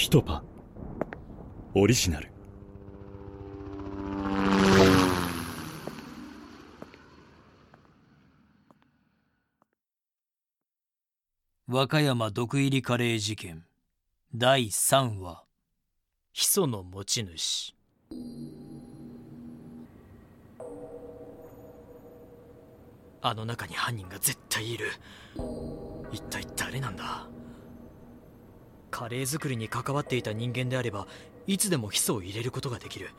ピトパ。オリジナル。和歌山毒入りカレー事件。第3話。ヒ素の持ち主。あの中に犯人が絶対いる。一体誰なんだ？カレー作りに関わっていた人間であればいつでもヒ素を入れることができる。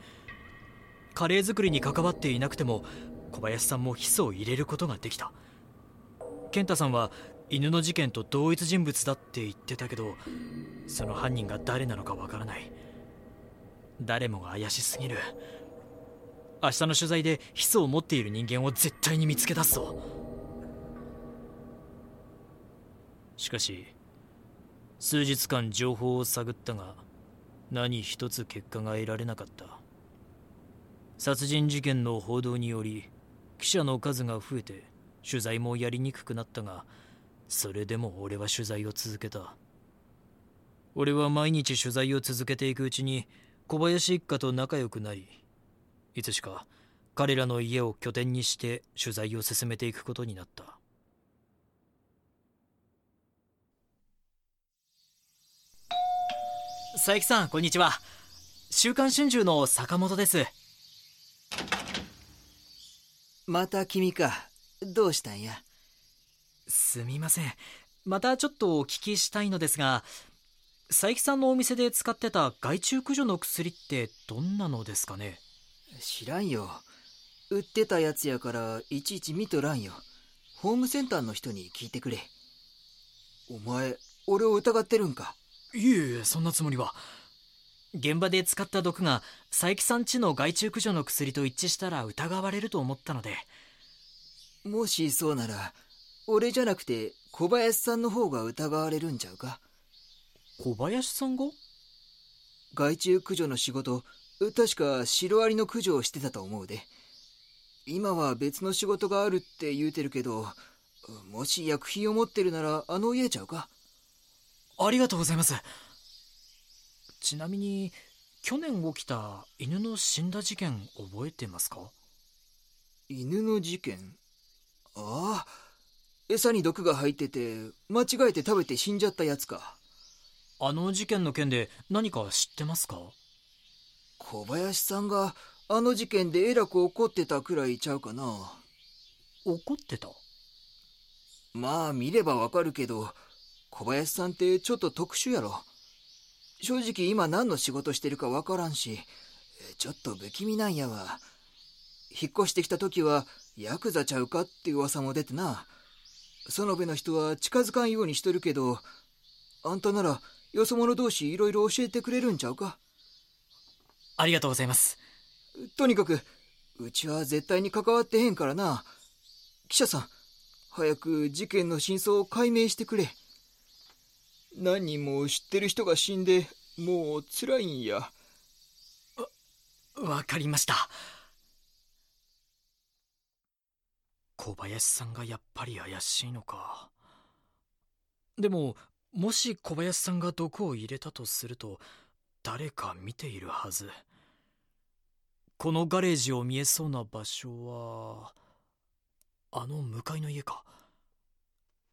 カレー作りに関わっていなくても小林さんもヒ素を入れることができた。健太さんは犬の事件と同一人物だって言ってたけどその犯人が誰なのかわからない。誰もが怪しすぎる。明日の取材でヒ素を持っている人間を絶対に見つけ出すぞ。しかし数日間情報を探ったが何一つ結果が得られなかった。殺人事件の報道により記者の数が増えて取材もやりにくくなったがそれでも俺は取材を続けた。俺は毎日取材を続けていくうちに小林一家と仲良くなりいつしか彼らの家を拠点にして取材を進めていくことになった。佐伯さんこんにちは。週刊春秋の坂本です。また君か。どうしたんや？すみません。またちょっとお聞きしたいのですが佐伯さんのお店で使ってた害虫駆除の薬ってどんなのですかね？知らんよ。売ってたやつやからいちいち見とらんよ。ホームセンターの人に聞いてくれ。お前俺を疑ってるんか？いえいえそんなつもりは。現場で使った毒が佐伯さんちの害虫駆除の薬と一致したら疑われると思ったので。もしそうなら俺じゃなくて小林さんの方が疑われるんちゃうか？小林さんが？害虫駆除の仕事確かシロアリの駆除をしてたと思うで。今は別の仕事があるって言うてるけどもし薬品を持ってるならあの家ちゃうか？ありがとうございます。ちなみに去年起きた犬の死んだ事件覚えてますか？犬の事件？ああ餌に毒が入ってて間違えて食べて死んじゃったやつか。あの事件の件で何か知ってますか？小林さんがあの事件でえらく怒ってたくらいちゃうかな。怒ってた？まあ見ればわかるけど小林さんってちょっと特殊やろ。正直今何の仕事してるかわからんしちょっと不気味なんやわ。引っ越してきた時はヤクザちゃうかって噂も出てな。園部の人は近づかんようにしとるけどあんたならよそ者同士いろいろ教えてくれるんちゃうか？ありがとうございます。とにかくうちは絶対に関わってへんからな。記者さん早く事件の真相を解明してくれ何人も知ってる人が死んでもう辛いんや。わ分かりました。小林さんがやっぱり怪しいのか。でももし小林さんが毒を入れたとすると誰か見ているはず。このガレージを見えそうな場所はあの向かいの家か。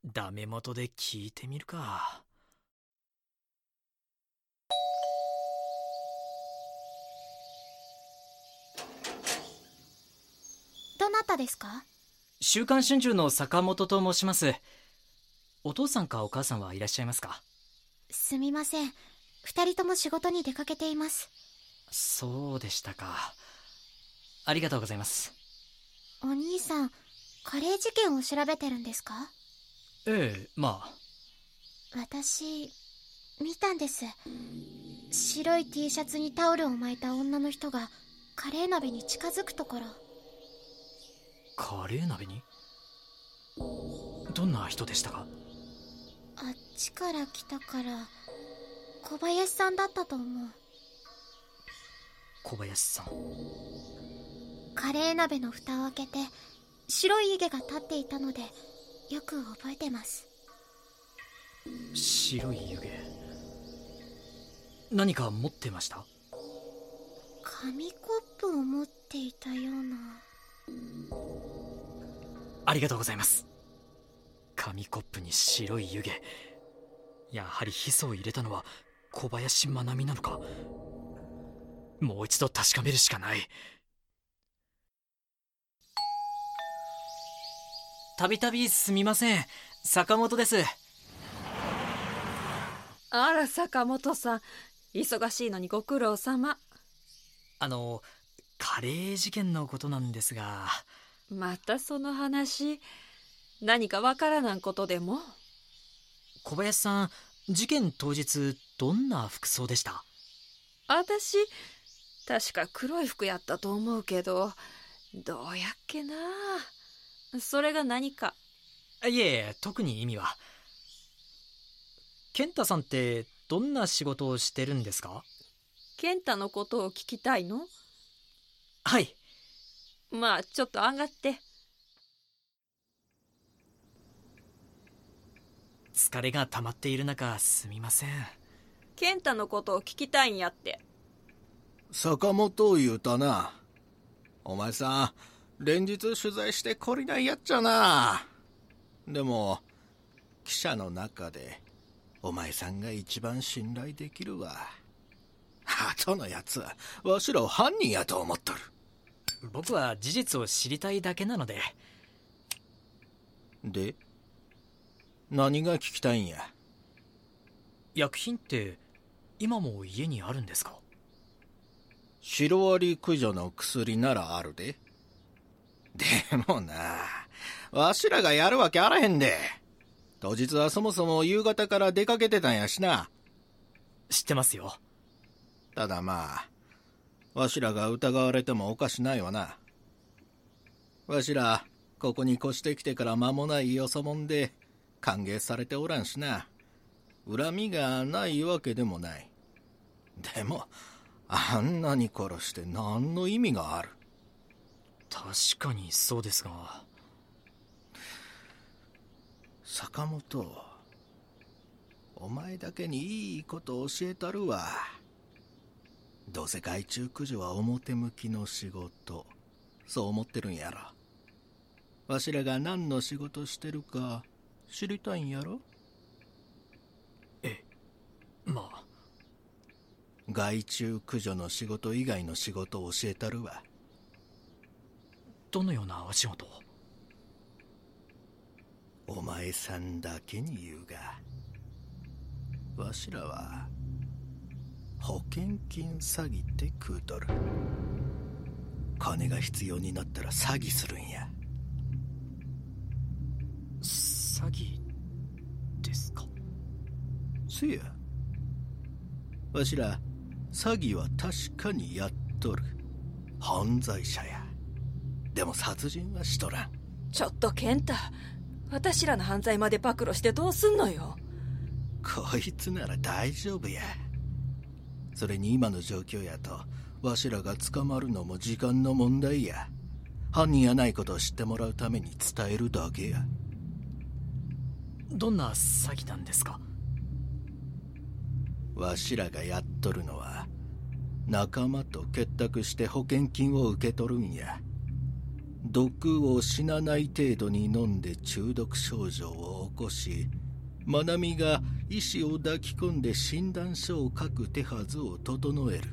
ダメ元で聞いてみるか。どなたですか？週刊春秋の坂本と申します。お父さんかお母さんはいらっしゃいますか？すみません。二人とも仕事に出かけています。そうでしたか。ありがとうございます。お兄さんカレー事件を調べてるんですか？ええまあ。私見たんです。白い T シャツにタオルを巻いた女の人がカレー鍋に近づくところカレー鍋に？どんな人でしたか？あっちから来たから小林さんだったと思う。小林さん。カレー鍋の蓋を開けて白い湯気が立っていたのでよく覚えてます。白い湯気？何か持ってました？紙コップを持っていたようなありがとうございます。紙コップに白い湯気。やはりヒ素を入れたのは小林真奈美なのか。もう一度確かめるしかない。たびたびすみません。坂本です。あら坂本さん。忙しいのにご苦労様。あのカレー事件のことなんですが。またその話。何かわからなんことでも？小林さん事件当日どんな服装でした？私確か黒い服やったと思うけどどうやっけな？それが何か？いえ特に意味は。健太さんってどんな仕事をしてるんですか？健太のことを聞きたいの？はい。まあちょっと上がって。疲れが溜まっている中すみません。健太のことを聞きたいんやって。坂本を言うたな。お前さん連日取材して懲りないやっちゃな。でも記者の中でお前さんが一番信頼できるわ後のやつはわしらを犯人やと思っとる。僕は事実を知りたいだけなので。で何が聞きたいんや？薬品って今も家にあるんですか？シロアリ駆除の薬ならあるで。でもなわしらがやるわけあらへんで。当日はそもそも夕方から出かけてたんやしな。知ってますよただまあわしらが疑われてもおかしないわな。わしらここに越してきてから間もないよそもんで歓迎されておらんしな。恨みがないわけでもない。でもあんなに殺して何の意味がある？確かにそうですが。坂本お前だけにいいこと教えたるわどうせ害虫駆除は表向きの仕事。そう思ってるんやろ。わしらが何の仕事してるか知りたいんやろ？まあ。害虫駆除の仕事以外の仕事を教えたるわ。どのようなお仕事？をお前さんだけに言うが。わしらは保険金詐欺って食うとる。金が必要になったら詐欺するんや。詐欺ですか？せや。わしら詐欺は確かにやっとる。犯罪者や。でも殺人はしとらん。ちょっと健太私らの犯罪まで暴露してどうすんのよ。こいつなら大丈夫やそれに今の状況やとわしらが捕まるのも時間の問題や。犯人やないことを知ってもらうために伝えるだけや。どんな詐欺なんですか？わしらがやっとるのは仲間と結託して保険金を受け取るんや。毒を死なない程度に飲んで中毒症状を起こしまなみが医師を抱き込んで診断書を書く手はずを整える。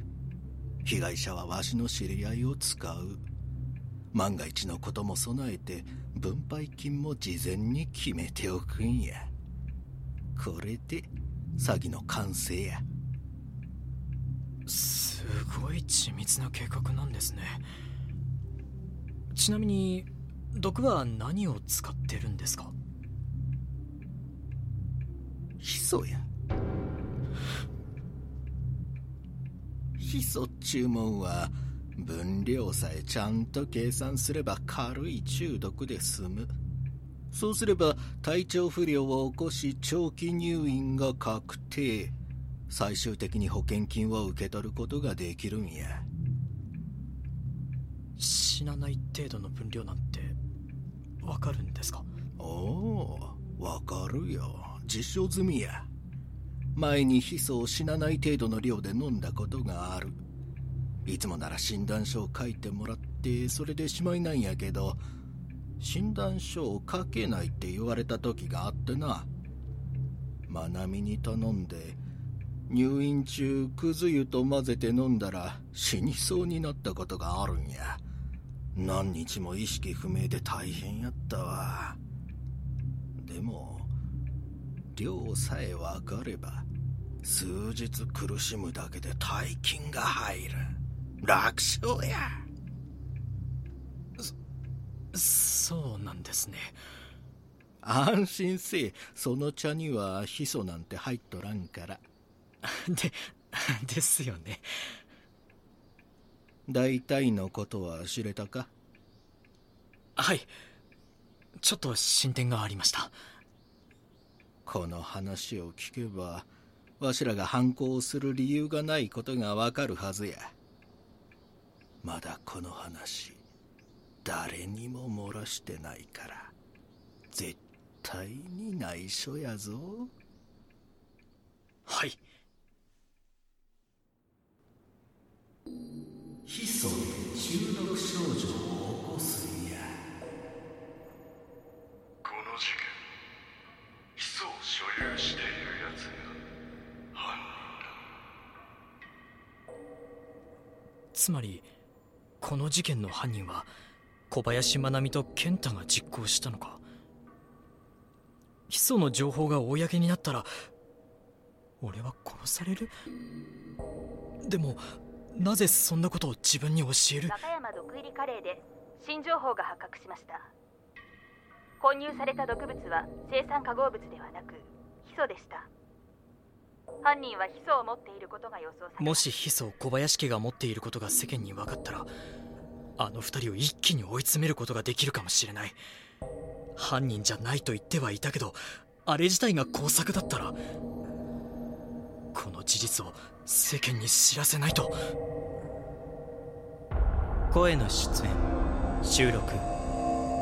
被害者はわしの知り合いを使う。万が一のことも備えて分配金も事前に決めておくんや。これで詐欺の完成や。すごい緻密な計画なんですね。ちなみに毒は何を使ってるんですか？ヒ素や。ヒ素注文は分量さえちゃんと計算すれば軽い中毒で済む。そうすれば体調不良を起こし長期入院が確定。最終的に保険金を受け取ることができるんや。死なない程度の分量なんてわかるんですか？おおわかるよ実証済みや前にヒ素を死なない程度の量で飲んだことがある。いつもなら診断書を書いてもらってそれでしまいなんやけど診断書を書けないって言われた時があってな。まなみに頼んで入院中くず湯と混ぜて飲んだら死にそうになったことがあるんや。何日も意識不明で大変やったわ。でも量さえ分かれば数日苦しむだけで大金が入る。楽勝や。そうなんですね。安心せえその茶にはヒ素なんて入っとらんから。でですよね。大体のことは知れたか？はい。ちょっと進展がありましたこの話を聞けばわしらが反抗する理由がないことがわかるはずや。まだこの話誰にも漏らしてないから絶対に内緒やぞ。はい。ヒ素で中毒症状を起こすんやつまりこの事件の犯人は小林愛美と健太が実行したのか。ヒ素の情報が公になったら俺は殺される？でもなぜそんなことを自分に教える？中山毒入りカレーで新情報が発覚しました。混入された毒物は生産化合物ではなくヒ素でした。犯人はヒ素を持っていることが予想されもしヒ素を小林家が持っていることが世間に分かったらあの二人を一気に追い詰めることができるかもしれない。犯人じゃないと言ってはいたけどあれ自体が工作だったらこの事実を世間に知らせないと。声の出演収録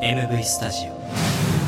MV スタジオ